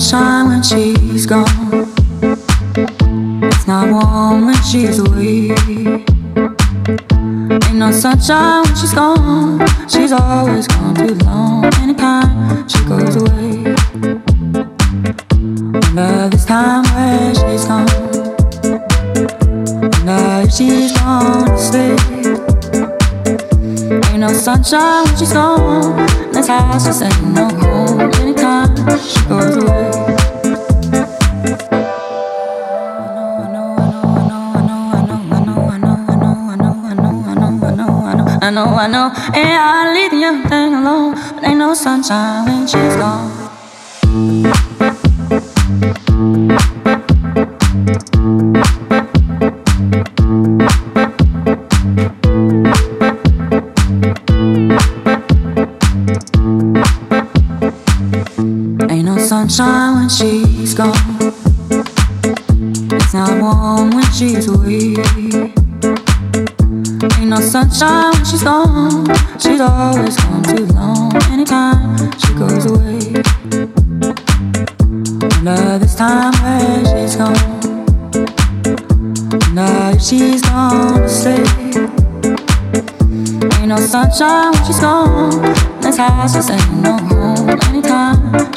sunshine when she's gone. It's not warm when she's away. Ain't no sunshine when she's gone. She's always gone too long. Anytime she goes away. Wonder this time where she's gone. Wonder if she's gonna stay. Ain't no sunshine when she's gone. This house just ain't no home. Anytime know, I know, and I leave young thing alone. But ain't no sunshine when she's gone. Ain't no sunshine when she's gone. It's not warm when she's away. Ain't no sunshine when she's gone. She's always gone too long. Anytime she goes away. Wonder this time where she's gone. Wonder if she's gonna stay. Ain't no sunshine when she's gone. This house just ain't no home. Anytime